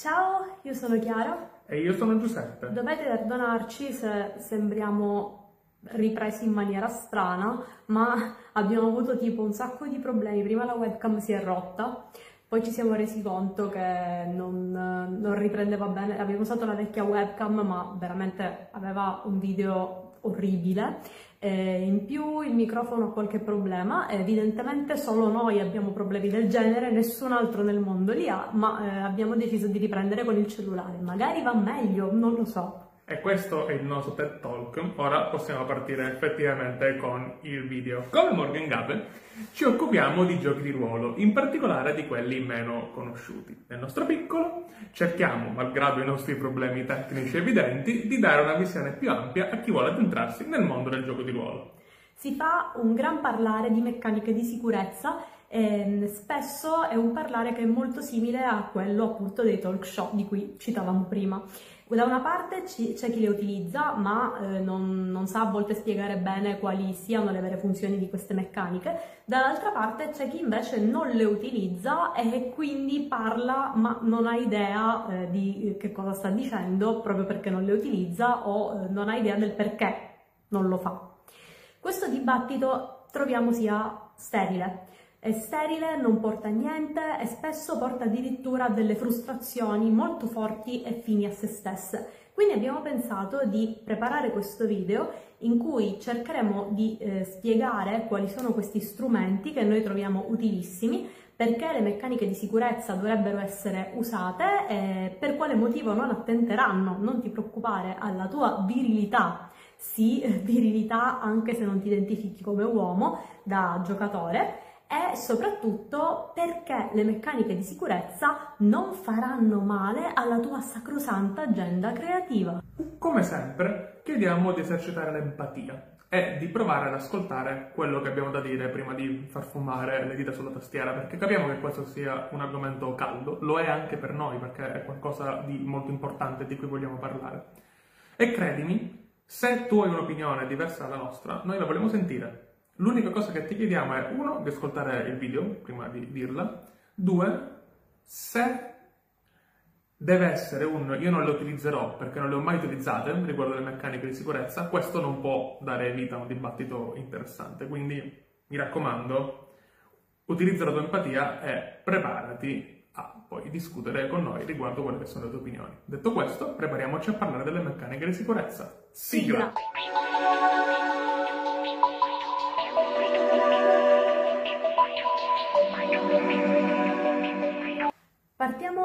Ciao, io sono Chiara. E io sono Giuseppe. Dovete perdonarci se sembriamo ripresi in maniera strana, ma abbiamo avuto tipo un sacco di problemi. Prima la webcam si è rotta, poi ci siamo resi conto che non, non riprendeva bene. Abbiamo usato la vecchia webcam, ma veramente aveva un video orribile eh, in più il microfono ha qualche problema, evidentemente solo noi abbiamo problemi del genere, nessun altro nel mondo li ha, ma eh, abbiamo deciso di riprendere con il cellulare. Magari va meglio, non lo so. E questo è il nostro TED Talk. Ora possiamo partire effettivamente con il video. Come Morgan Gabe ci occupiamo di giochi di ruolo, in particolare di quelli meno conosciuti. Nel nostro piccolo cerchiamo, malgrado i nostri problemi tecnici evidenti, di dare una visione più ampia a chi vuole addentrarsi nel mondo del gioco di ruolo. Si fa un gran parlare di meccaniche di sicurezza e spesso è un parlare che è molto simile a quello appunto dei talk show di cui citavamo prima. Da una parte c'è chi le utilizza ma eh, non, non, sa a volte spiegare bene quali siano le vere funzioni di queste meccaniche, dall'altra parte c'è chi invece non le utilizza e quindi parla ma non ha idea eh, di che cosa sta dicendo proprio perché non le utilizza o eh, non ha idea del perché non lo fa. Questo dibattito troviamo sia sterile è sterile, non porta a niente e spesso porta addirittura a delle frustrazioni molto forti e fini a se stesse. Quindi abbiamo pensato di preparare questo video in cui cercheremo di eh, spiegare quali sono questi strumenti che noi troviamo utilissimi, perché le meccaniche di sicurezza dovrebbero essere usate e per quale motivo non attenteranno. Non ti preoccupare alla tua virilità, sì, virilità anche se non ti identifichi come uomo da giocatore, e soprattutto perché le meccaniche di sicurezza non faranno male alla tua sacrosanta agenda creativa. Come sempre, chiediamo di esercitare l'empatia e di provare ad ascoltare quello che abbiamo da dire prima di far fumare le dita sulla tastiera, perché capiamo che questo sia un argomento caldo, lo è anche per noi, perché è qualcosa di molto importante di cui vogliamo parlare. E credimi, se tu hai un'opinione diversa dalla nostra, noi la vogliamo sentire L'unica cosa che ti chiediamo è, uno, di ascoltare il video prima di dirla, due, se deve essere un io non le utilizzerò perché non le ho mai utilizzate riguardo le meccaniche di sicurezza, questo non può dare vita a un dibattito interessante. Quindi mi raccomando, utilizza la tua empatia e preparati a poi discutere con noi riguardo quelle che sono le tue opinioni. Detto questo, prepariamoci a parlare delle meccaniche di sicurezza. Sigla! Sigla.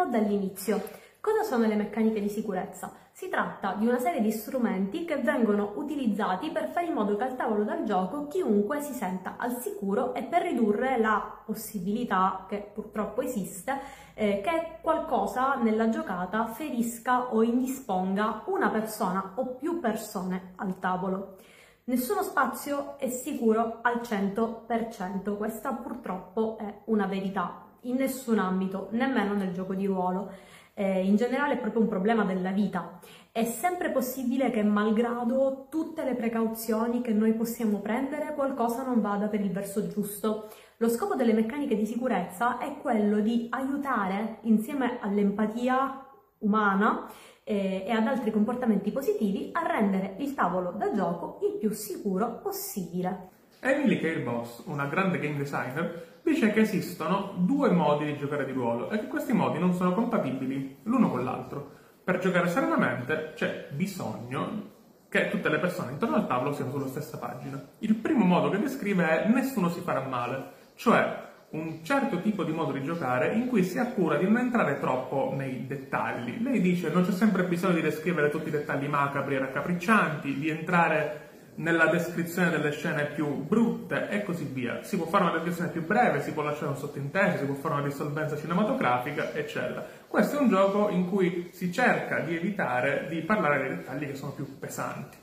Dall'inizio. Cosa sono le meccaniche di sicurezza? Si tratta di una serie di strumenti che vengono utilizzati per fare in modo che al tavolo del gioco chiunque si senta al sicuro e per ridurre la possibilità, che purtroppo esiste, eh, che qualcosa nella giocata ferisca o indisponga una persona o più persone al tavolo. Nessuno spazio è sicuro al 100%, questa purtroppo è una verità in nessun ambito, nemmeno nel gioco di ruolo. Eh, in generale è proprio un problema della vita. È sempre possibile che, malgrado tutte le precauzioni che noi possiamo prendere, qualcosa non vada per il verso giusto. Lo scopo delle meccaniche di sicurezza è quello di aiutare, insieme all'empatia umana eh, e ad altri comportamenti positivi, a rendere il tavolo da gioco il più sicuro possibile. Emily Boss, una grande game designer, dice che esistono due modi di giocare di ruolo e che questi modi non sono compatibili l'uno con l'altro. Per giocare serenamente c'è bisogno che tutte le persone intorno al tavolo siano sulla stessa pagina. Il primo modo che descrive è nessuno si farà male, cioè un certo tipo di modo di giocare in cui si ha cura di non entrare troppo nei dettagli. Lei dice non c'è sempre bisogno di descrivere tutti i dettagli macabri e raccapriccianti, di entrare nella descrizione delle scene più brutte e così via. Si può fare una descrizione più breve, si può lasciare un sottinteso, si può fare una risolvenza cinematografica, eccetera. Questo è un gioco in cui si cerca di evitare di parlare dei dettagli che sono più pesanti.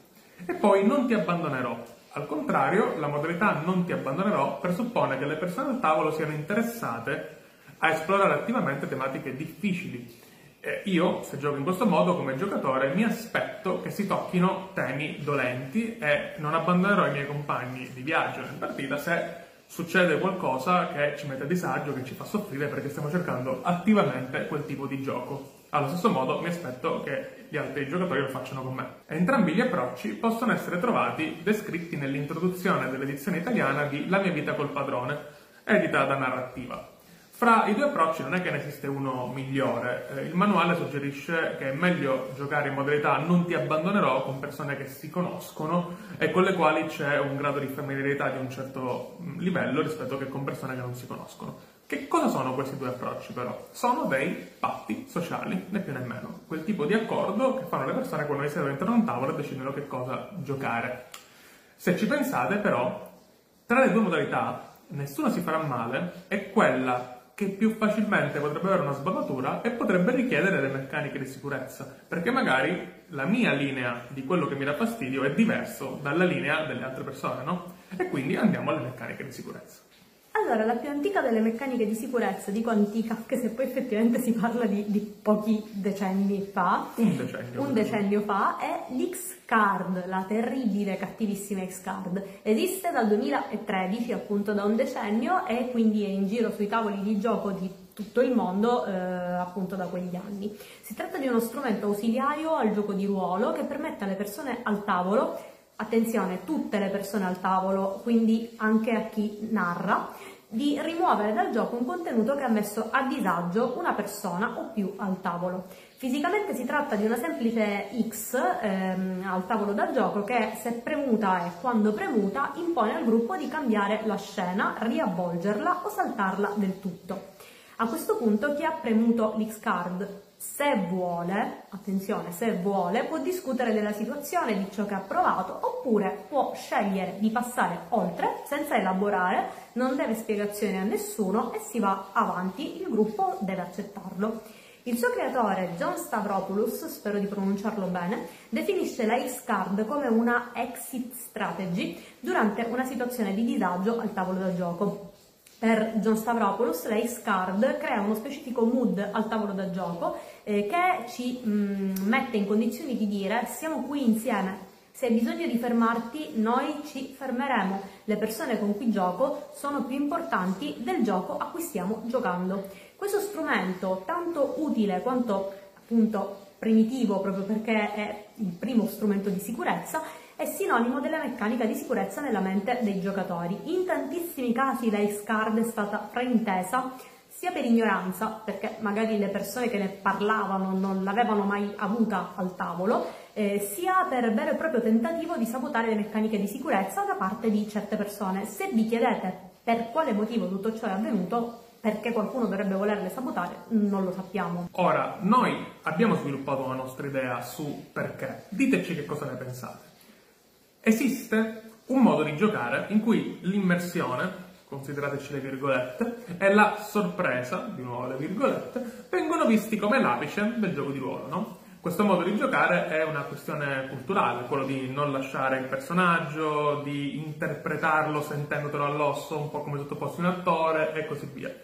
E poi non ti abbandonerò. Al contrario, la modalità non ti abbandonerò presuppone che le persone al tavolo siano interessate a esplorare attivamente tematiche difficili eh, io, se gioco in questo modo come giocatore, mi aspetto che si tocchino temi dolenti e non abbandonerò i miei compagni di viaggio in partita se succede qualcosa che ci mette a disagio, che ci fa soffrire perché stiamo cercando attivamente quel tipo di gioco. Allo stesso modo mi aspetto che gli altri giocatori lo facciano con me. Entrambi gli approcci possono essere trovati descritti nell'introduzione dell'edizione italiana di La mia vita col padrone, edita da Narrativa. Fra i due approcci non è che ne esiste uno migliore, eh, il manuale suggerisce che è meglio giocare in modalità non ti abbandonerò con persone che si conoscono e con le quali c'è un grado di familiarità di un certo mm, livello rispetto che con persone che non si conoscono. Che cosa sono questi due approcci però? Sono dei patti sociali, né più né meno, quel tipo di accordo che fanno le persone quando si sedono intorno a un tavolo e decidono che cosa giocare. Se ci pensate però, tra le due modalità, nessuna si farà male, è quella che più facilmente potrebbe avere una sbavatura e potrebbe richiedere delle meccaniche di sicurezza, perché magari la mia linea di quello che mi dà fastidio è diverso dalla linea delle altre persone, no? E quindi andiamo alle meccaniche di sicurezza. Allora, la più antica delle meccaniche di sicurezza, dico antica anche se poi effettivamente si parla di, di pochi decenni fa, un decennio, un decennio fa, è l'X-Card, la terribile, cattivissima X-Card. Esiste dal 2013, appunto da un decennio, e quindi è in giro sui tavoli di gioco di tutto il mondo eh, appunto da quegli anni. Si tratta di uno strumento ausiliario al gioco di ruolo che permette alle persone al tavolo attenzione, tutte le persone al tavolo, quindi anche a chi narra, di rimuovere dal gioco un contenuto che ha messo a disagio una persona o più al tavolo. Fisicamente si tratta di una semplice X ehm, al tavolo da gioco che se premuta e quando premuta impone al gruppo di cambiare la scena, riavvolgerla o saltarla del tutto. A questo punto chi ha premuto l'X card se vuole, attenzione, se vuole, può discutere della situazione, di ciò che ha provato, oppure può scegliere di passare oltre senza elaborare, non deve spiegazioni a nessuno e si va avanti, il gruppo deve accettarlo. Il suo creatore, John Stavropoulos, spero di pronunciarlo bene, definisce la X-Card come una exit strategy durante una situazione di disagio al tavolo da gioco. Per John Stavropoulos, la X-Card crea uno specifico mood al tavolo da gioco eh, che ci mh, mm, mette in condizioni di dire siamo qui insieme, se hai bisogno di fermarti noi ci fermeremo, le persone con cui gioco sono più importanti del gioco a cui stiamo giocando. Questo strumento, tanto utile quanto appunto primitivo proprio perché è il primo strumento di sicurezza, è sinonimo della meccanica di sicurezza nella mente dei giocatori. In tantissimi casi la X-Card è stata fraintesa sia per ignoranza, perché magari le persone che ne parlavano non l'avevano mai avuta al tavolo, eh, sia per vero e proprio tentativo di sabotare le meccaniche di sicurezza da parte di certe persone. Se vi chiedete per quale motivo tutto ciò è avvenuto, perché qualcuno dovrebbe volerle sabotare, non lo sappiamo. Ora, noi abbiamo sviluppato una nostra idea su perché. Diteci che cosa ne pensate. Esiste un modo di giocare in cui l'immersione considerateci le virgolette, e la sorpresa, di nuovo le virgolette, vengono visti come l'apice del gioco di ruolo, no? Questo modo di giocare è una questione culturale, quello di non lasciare il personaggio, di interpretarlo sentendotelo all'osso, un po' come sottoposto un attore e così via.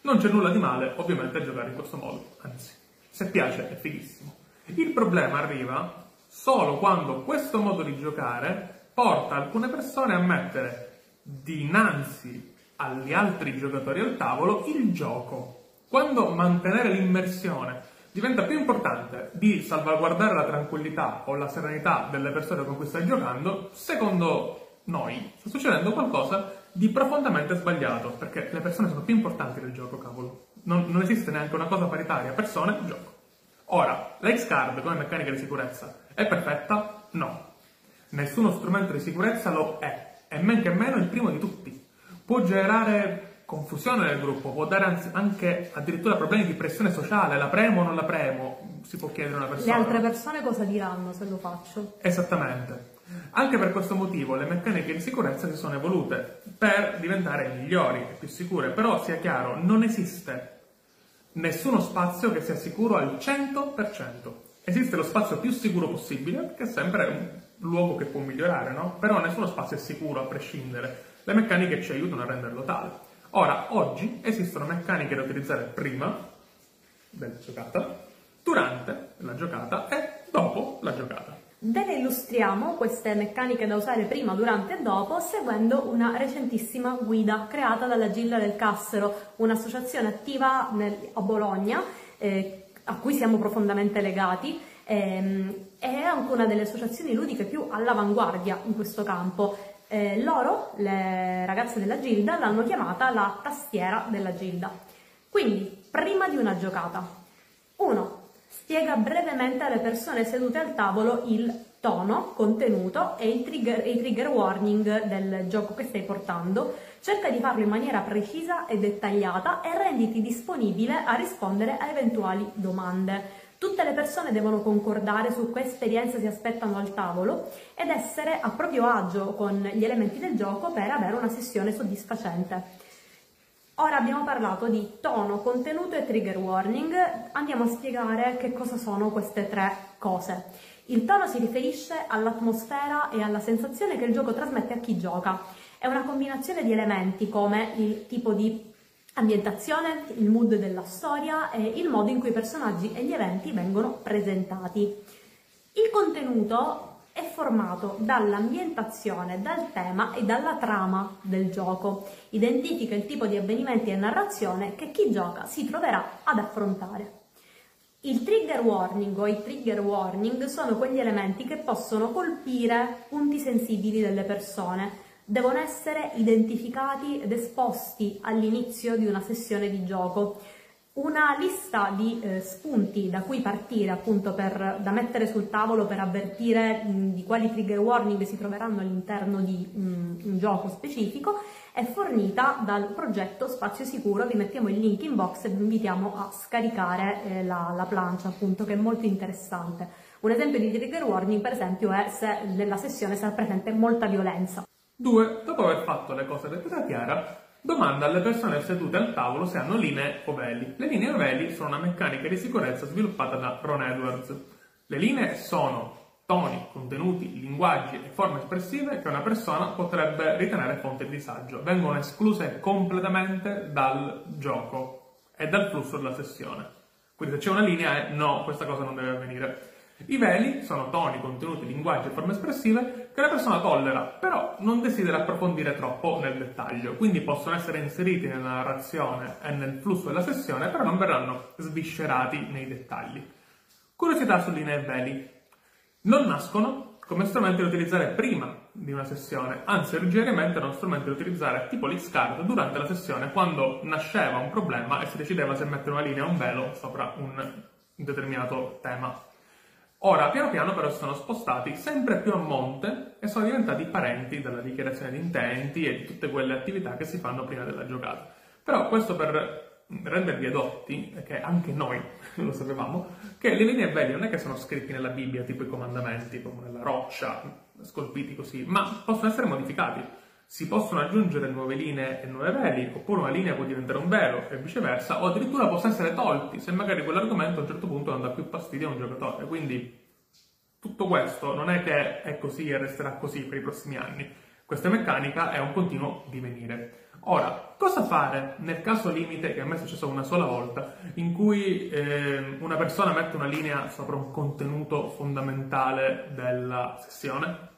Non c'è nulla di male, ovviamente, a giocare in questo modo, anzi, se piace è fighissimo. Il problema arriva solo quando questo modo di giocare porta alcune persone a mettere dinanzi agli altri giocatori al tavolo il gioco. Quando mantenere l'immersione diventa più importante di salvaguardare la tranquillità o la serenità delle persone con cui stai giocando, secondo noi sta succedendo qualcosa di profondamente sbagliato, perché le persone sono più importanti del gioco, cavolo. Non, non esiste neanche una cosa paritaria, persone, gioco. Ora, l'X-Card come meccanica di sicurezza è perfetta? No. Nessuno strumento di sicurezza lo è, e men che meno il primo di tutti può generare confusione nel gruppo, può dare anche addirittura problemi di pressione sociale, la premo o non la premo, si può chiedere una persona. Le altre persone cosa diranno se lo faccio? Esattamente. Anche per questo motivo le meccaniche di sicurezza si sono evolute per diventare migliori e più sicure, però sia chiaro, non esiste nessuno spazio che sia sicuro al 100%. Esiste lo spazio più sicuro possibile, che è sempre un luogo che può migliorare, no? Però nessuno spazio è sicuro a prescindere le meccaniche ci aiutano a renderlo tale. Ora, oggi esistono meccaniche da utilizzare prima della giocata, durante la giocata e dopo la giocata. Ve le illustriamo queste meccaniche da usare prima, durante e dopo seguendo una recentissima guida creata dalla Gilla del Cassero, un'associazione attiva nel, a Bologna eh, a cui siamo profondamente legati, ehm, è anche una delle associazioni ludiche più all'avanguardia in questo campo. Eh, loro, le ragazze della Gilda, l'hanno chiamata la tastiera della Gilda. Quindi, prima di una giocata, uno spiega brevemente alle persone sedute al tavolo il tono, contenuto e i trigger, i trigger warning del gioco che stai portando, cerca di farlo in maniera precisa e dettagliata e renditi disponibile a rispondere a eventuali domande. Tutte le persone devono concordare su che esperienza si aspettano al tavolo ed essere a proprio agio con gli elementi del gioco per avere una sessione soddisfacente. Ora abbiamo parlato di tono, contenuto e trigger warning, andiamo a spiegare che cosa sono queste tre cose. Il tono si riferisce all'atmosfera e alla sensazione che il gioco trasmette a chi gioca. È una combinazione di elementi come il tipo di ambientazione, il mood della storia e il modo in cui i personaggi e gli eventi vengono presentati. Il contenuto è formato dall'ambientazione, dal tema e dalla trama del gioco. Identifica il tipo di avvenimenti e narrazione che chi gioca si troverà ad affrontare. Il trigger warning o i trigger warning sono quegli elementi che possono colpire punti sensibili delle persone. Devono essere identificati ed esposti all'inizio di una sessione di gioco. Una lista di eh, spunti da cui partire, appunto, per, da mettere sul tavolo per avvertire mh, di quali trigger warning si troveranno all'interno di mh, un gioco specifico, è fornita dal progetto Spazio Sicuro. Vi mettiamo il link in box e vi invitiamo a scaricare eh, la, la plancia, appunto, che è molto interessante. Un esempio di trigger warning, per esempio, è se nella sessione sarà presente molta violenza. 2. Dopo aver fatto le cose dette da Chiara, Domanda alle persone sedute al tavolo se hanno linee o veli. Le linee o veli sono una meccanica di sicurezza sviluppata da Ron Edwards. Le linee sono toni, contenuti, linguaggi e forme espressive che una persona potrebbe ritenere fonte di disagio. Vengono escluse completamente dal gioco e dal flusso della sessione. Quindi se c'è una linea è no, questa cosa non deve avvenire. I veli sono toni, contenuti, linguaggi e forme espressive che la persona tollera, però non desidera approfondire troppo nel dettaglio, quindi possono essere inseriti nella narrazione e nel flusso della sessione, però non verranno sviscerati nei dettagli. Curiosità su linee e veli. Non nascono come strumenti da utilizzare prima di una sessione, anzi originariamente erano strumenti da utilizzare tipo l'X-Card durante la sessione quando nasceva un problema e si decideva se mettere una linea o un velo sopra un determinato tema. Ora, piano piano però si sono spostati sempre più a monte e sono diventati parenti della dichiarazione di intenti e di tutte quelle attività che si fanno prima della giocata. Però questo per rendervi adotti, che anche noi lo sapevamo, che le linee belli non è che sono scritti nella Bibbia, tipo i comandamenti, come nella roccia, scolpiti così, ma possono essere modificati. Si possono aggiungere nuove linee e nuove veli, oppure una linea può diventare un velo e viceversa, o addirittura possono essere tolti se magari quell'argomento a un certo punto non dà più fastidio a un giocatore. Quindi tutto questo non è che è così e resterà così per i prossimi anni. Questa meccanica è un continuo divenire. Ora, cosa fare nel caso limite, che a me è successo una sola volta, in cui eh, una persona mette una linea sopra un contenuto fondamentale della sessione?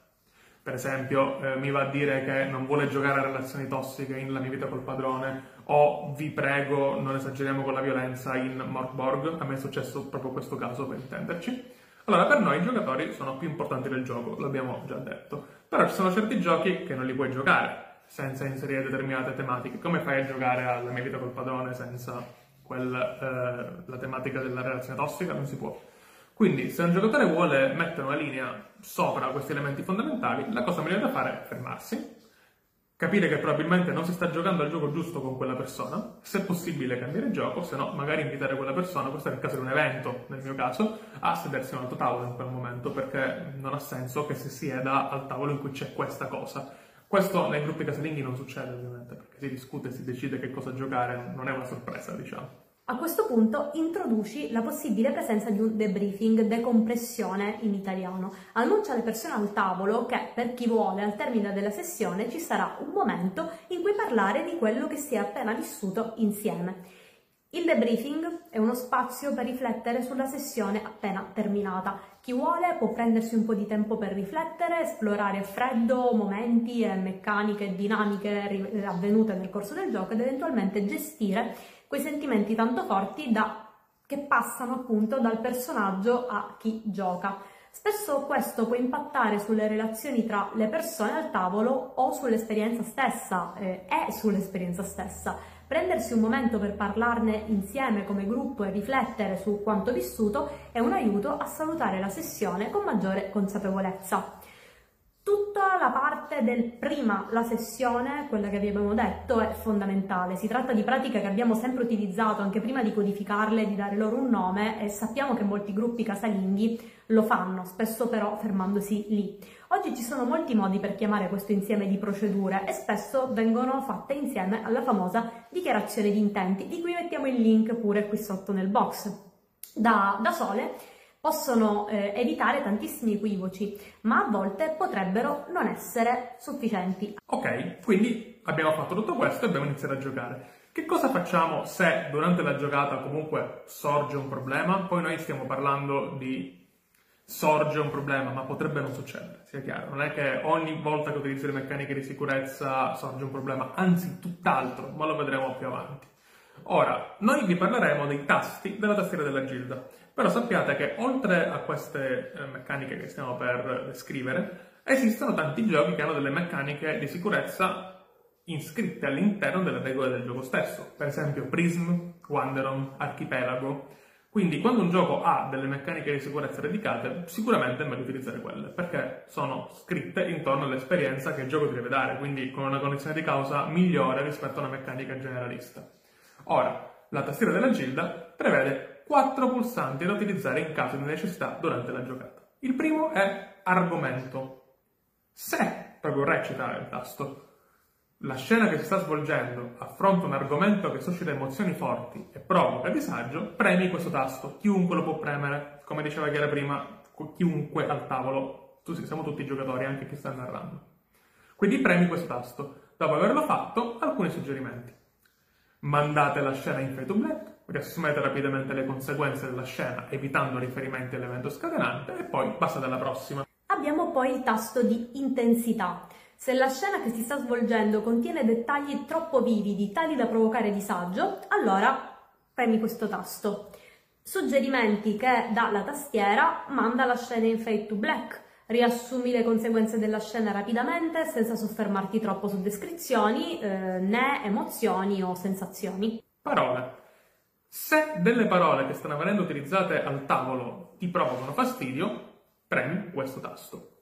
Per esempio, eh, mi va a dire che non vuole giocare a relazioni tossiche in La mia vita col padrone, o vi prego, non esageriamo con la violenza in Morkborg. A me è successo proprio questo caso, per intenderci. Allora, per noi i giocatori sono più importanti del gioco, l'abbiamo già detto. Però ci sono certi giochi che non li puoi giocare senza inserire determinate tematiche. Come fai a giocare alla mia vita col padrone senza quel, eh, la tematica della relazione tossica? Non si può. Quindi, se un giocatore vuole mettere una linea sopra questi elementi fondamentali, la cosa migliore da fare è fermarsi, capire che probabilmente non si sta giocando al gioco giusto con quella persona, se possibile cambiare gioco, se no magari invitare quella persona, questo è il caso di un evento nel mio caso, a sedersi a un altro tavolo in quel momento, perché non ha senso che si sieda al tavolo in cui c'è questa cosa questo nei gruppi casalinghi non succede ovviamente, perché si discute, si decide che cosa giocare, non è una sorpresa, diciamo. A questo punto introduci la possibile presenza di un debriefing, decompressione in italiano. Annuncia alle persone al tavolo che per chi vuole al termine della sessione ci sarà un momento in cui parlare di quello che si è appena vissuto insieme. Il debriefing è uno spazio per riflettere sulla sessione appena terminata. Chi vuole può prendersi un po' di tempo per riflettere, esplorare a freddo momenti e meccaniche e dinamiche avvenute nel corso del gioco ed eventualmente gestire quei sentimenti tanto forti da che passano appunto dal personaggio a chi gioca. Spesso questo può impattare sulle relazioni tra le persone al tavolo o sull'esperienza stessa, eh, e sull'esperienza stessa. Prendersi un momento per parlarne insieme come gruppo e riflettere su quanto vissuto è un aiuto a salutare la sessione con maggiore consapevolezza. Tutta la parte del prima la sessione, quella che vi abbiamo detto, è fondamentale. Si tratta di pratiche che abbiamo sempre utilizzato anche prima di codificarle, di dare loro un nome e sappiamo che molti gruppi casalinghi lo fanno, spesso però fermandosi lì. Oggi ci sono molti modi per chiamare questo insieme di procedure e spesso vengono fatte insieme alla famosa dichiarazione di intenti, di cui mettiamo il link pure qui sotto nel box. Da, da sole possono eh, evitare tantissimi equivoci, ma a volte potrebbero non essere sufficienti. Ok, quindi abbiamo fatto tutto questo e abbiamo iniziato a giocare. Che cosa facciamo se durante la giocata comunque sorge un problema? Poi noi stiamo parlando di sorge un problema, ma potrebbe non succedere, sia chiaro. Non è che ogni volta che utilizzi le meccaniche di sicurezza sorge un problema, anzi tutt'altro, ma lo vedremo più avanti. Ora, noi vi parleremo dei tasti della tastiera della Gilda. Però sappiate che oltre a queste eh, meccaniche che stiamo per descrivere, esistono tanti giochi che hanno delle meccaniche di sicurezza iscritte all'interno delle regole del gioco stesso. Per esempio Prism, Wanderon, Archipelago. Quindi quando un gioco ha delle meccaniche di sicurezza dedicate, sicuramente è meglio utilizzare quelle, perché sono scritte intorno all'esperienza che il gioco deve dare, quindi con una condizione di causa migliore rispetto a una meccanica generalista. Ora, la tastiera della Gilda prevede quattro pulsanti da utilizzare in caso di necessità durante la giocata. Il primo è argomento. Se, proprio recita il tasto, la scena che si sta svolgendo affronta un argomento che suscita emozioni forti e provoca disagio, premi questo tasto. Chiunque lo può premere, come diceva Chiara prima, chiunque al tavolo, siamo tutti giocatori, anche chi sta narrando. Quindi premi questo tasto. Dopo averlo fatto, alcuni suggerimenti. Mandate la scena in fade to black, riassumete rapidamente le conseguenze della scena evitando riferimenti all'evento scatenante e poi passate alla prossima. Abbiamo poi il tasto di intensità. Se la scena che si sta svolgendo contiene dettagli troppo vividi, tali da provocare disagio, allora premi questo tasto. Suggerimenti che dà la tastiera, manda la scena in fade to black, riassumi le conseguenze della scena rapidamente senza soffermarti troppo su descrizioni eh, né emozioni o sensazioni. Parole. Se delle parole che stanno venendo utilizzate al tavolo ti provocano fastidio, premi questo tasto.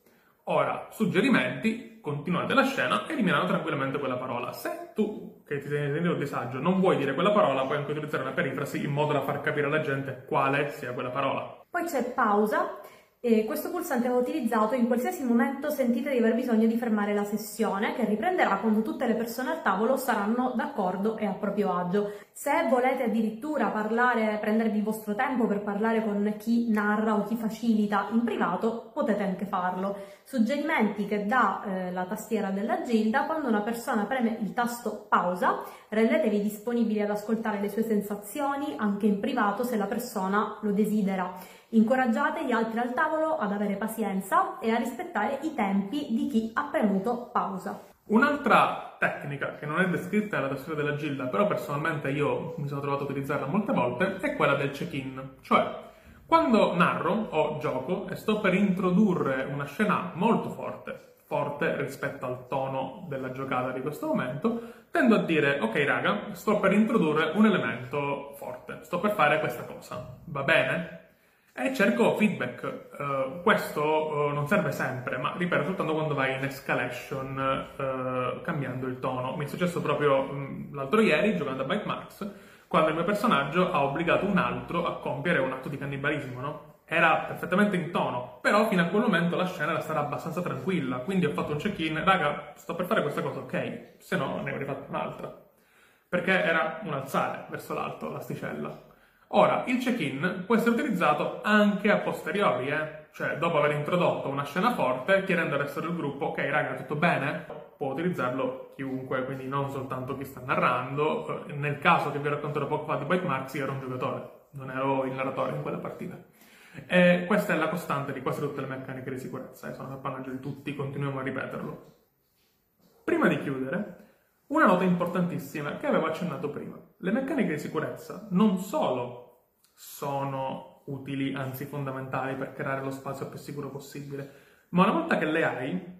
Ora, suggerimenti, continuate la scena, eliminando tranquillamente quella parola. Se tu, che ti sei sentito disagio, non vuoi dire quella parola, puoi anche utilizzare una perifrasi in modo da far capire alla gente quale sia quella parola. Poi c'è pausa, e questo pulsante va utilizzato in qualsiasi momento sentite di aver bisogno di fermare la sessione, che riprenderà quando tutte le persone al tavolo saranno d'accordo e a proprio agio. Se volete addirittura parlare, prendervi il vostro tempo per parlare con chi narra o chi facilita in privato, potete anche farlo. Suggerimenti che dà eh, la tastiera della Gilda, quando una persona preme il tasto pausa, rendetevi disponibili ad ascoltare le sue sensazioni anche in privato se la persona lo desidera. Incoraggiate gli altri al tavolo ad avere pazienza e a rispettare i tempi di chi ha premuto pausa. Un'altra tecnica che non è descritta nella tastiera della Gilda, però personalmente io mi sono trovato a utilizzarla molte volte, è quella del check-in. Cioè, quando narro o gioco e sto per introdurre una scena molto forte, forte rispetto al tono della giocata di questo momento, tendo a dire, ok raga, sto per introdurre un elemento forte, sto per fare questa cosa, va bene? E cerco feedback. Uh, questo uh, non serve sempre, ma ripeto, soltanto quando vai in escalation uh, cambiando il tono. Mi è successo proprio um, l'altro ieri giocando a Bite Marks, quando il mio personaggio ha obbligato un altro a compiere un atto di cannibalismo, no? Era perfettamente in tono, però fino a quel momento la scena era stata abbastanza tranquilla, quindi ho fatto un check-in, raga, sto per fare questa cosa, ok, se no ne avrei fatto un'altra. Perché era un alzare verso l'alto l'asticella. Ora, il check-in può essere utilizzato anche a posteriori, eh? cioè dopo aver introdotto una scena forte, chiedendo al resto del gruppo, ok raga, tutto bene? Può utilizzarlo chiunque, quindi non soltanto chi sta narrando. Eh, nel caso che vi ho raccontato poco fa di Bite Marks, io ero un giocatore, non ero il narratore in quella partita. E questa è la costante di quasi tutte le meccaniche di sicurezza, e eh? sono appannaggio di tutti, continuiamo a ripeterlo. Prima di chiudere, una nota importantissima che avevo accennato prima. Le meccaniche di sicurezza non solo sono utili, anzi fondamentali per creare lo spazio più sicuro possibile, ma una volta che le hai,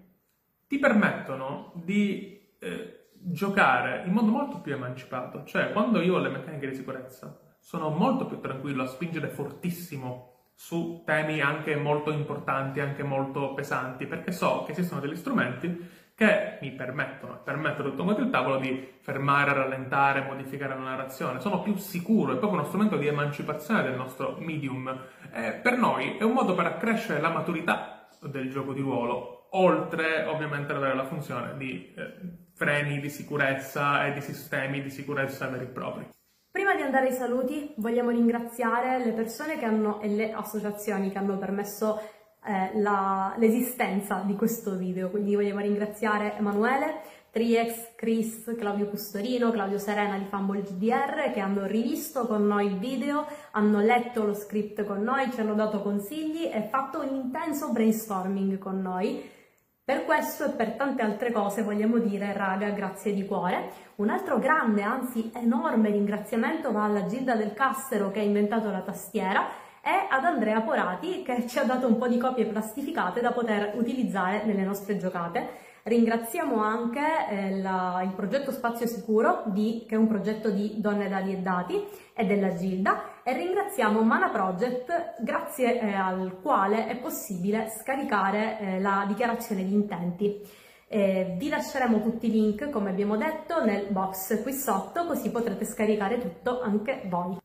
ti permettono di eh, giocare in modo molto più emancipato. Cioè, quando io ho le meccaniche di sicurezza, sono molto più tranquillo a spingere fortissimo su temi anche molto importanti, anche molto pesanti, perché so che esistono degli strumenti che mi permettono permettono tutto il tavolo di fermare, rallentare, modificare la narrazione. Sono più sicuro, è proprio uno strumento di emancipazione del nostro medium. Eh, per noi è un modo per accrescere la maturità del gioco di ruolo, oltre ovviamente ad avere la funzione di eh, freni di sicurezza e di sistemi di sicurezza veri e propri. Prima di andare ai saluti vogliamo ringraziare le persone che hanno, e le associazioni che hanno permesso eh, la, l'esistenza di questo video, quindi vogliamo ringraziare Emanuele, Triex, Chris, Claudio Custorino, Claudio Serena di Fumble GDR che hanno rivisto con noi il video, hanno letto lo script con noi, ci hanno dato consigli e fatto un intenso brainstorming con noi. Per questo e per tante altre cose vogliamo dire raga grazie di cuore. Un altro grande, anzi enorme ringraziamento va alla Gilda del Cassero che ha inventato la tastiera e ad Andrea Porati che ci ha dato un po' di copie plastificate da poter utilizzare nelle nostre giocate. Ringraziamo anche eh, la, il progetto Spazio Sicuro, di, che è un progetto di Donne Dati e Dati e della Gilda, e ringraziamo Mana Project, grazie eh, al quale è possibile scaricare eh, la dichiarazione di intenti. Eh, vi lasceremo tutti i link, come abbiamo detto, nel box qui sotto, così potrete scaricare tutto anche voi.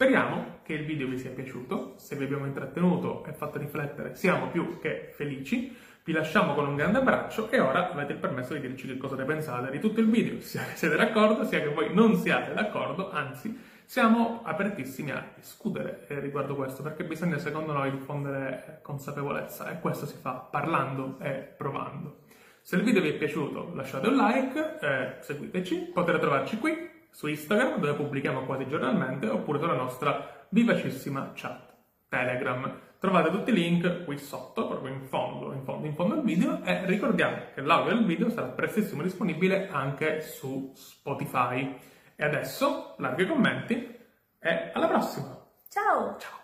Speriamo che il video vi sia piaciuto, se vi abbiamo intrattenuto e fatto riflettere siamo più che felici. Vi lasciamo con un grande abbraccio e ora avete il permesso di dirci che cosa ne pensate di tutto il video, sia che siete d'accordo sia che voi non siate d'accordo, anzi siamo apertissimi a discutere eh, riguardo questo perché bisogna secondo noi diffondere consapevolezza e questo si fa parlando e provando. Se il video vi è piaciuto lasciate un like, eh, seguiteci, potete trovarci qui su Instagram dove pubblichiamo quasi giornalmente oppure sulla nostra vivacissima chat Telegram. Trovate tutti i link qui sotto, proprio in fondo, in fondo, in fondo al video e ricordiamo che l'audio del video sarà prestissimo disponibile anche su Spotify. E adesso, larghi commenti e alla prossima! Ciao! Ciao!